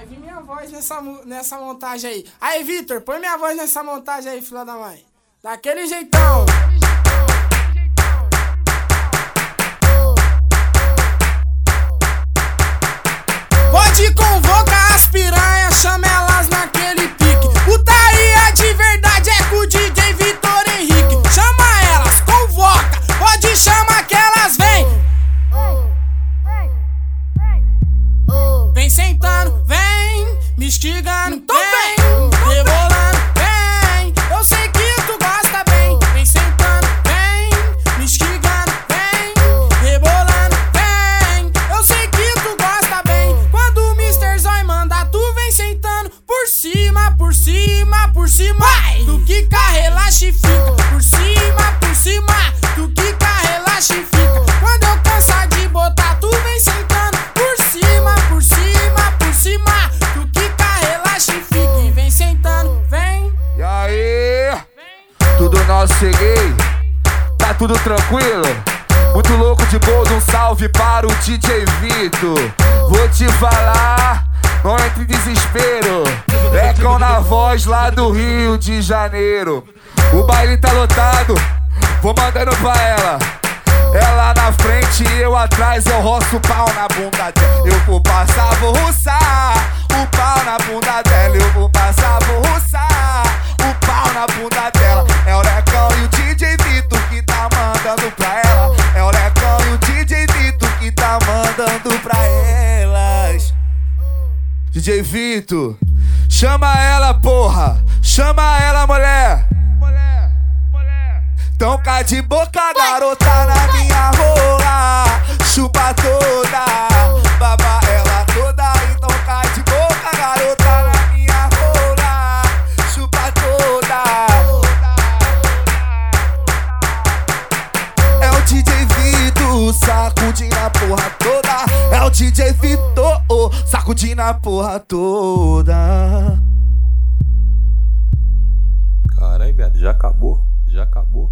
Vai vir minha voz nessa, nessa montagem aí. Aí, Vitor, põe minha voz nessa montagem aí, filha da mãe. Daquele jeitão. Estigando, então vem, rebolando, vem. Eu sei que tu gosta bem. Vem sentando, vem, me estigando, vem, rebolando, vem. Eu sei que tu gosta bem. Quando o Mr. Zói manda, tu vem sentando por cima, por cima, por cima. Tu quica, relaxa e fica por cima, tudo tranquilo? Muito louco de boas, um salve para o DJ Vito. Vou te falar, não entre em desespero. É com na voz lá do Rio de Janeiro. O baile tá lotado, vou mandando pra ela. Ela na frente e eu atrás, eu roço o pau na bunda dela. Eu vou passar, vou ruçar DJ Vito, chama ela, porra. Chama ela, mulher. Mulher, mulher. Tão cá de boca, garota, na minha rola. Chupa toda, baba ela toda. Então cá de boca, garota, na minha rola. Chupa toda. É o DJ Vito, sacudindo a porra toda. É o DJ Vito, oh, sacudindo a porra toda. Caralho, viado, já acabou? Já acabou?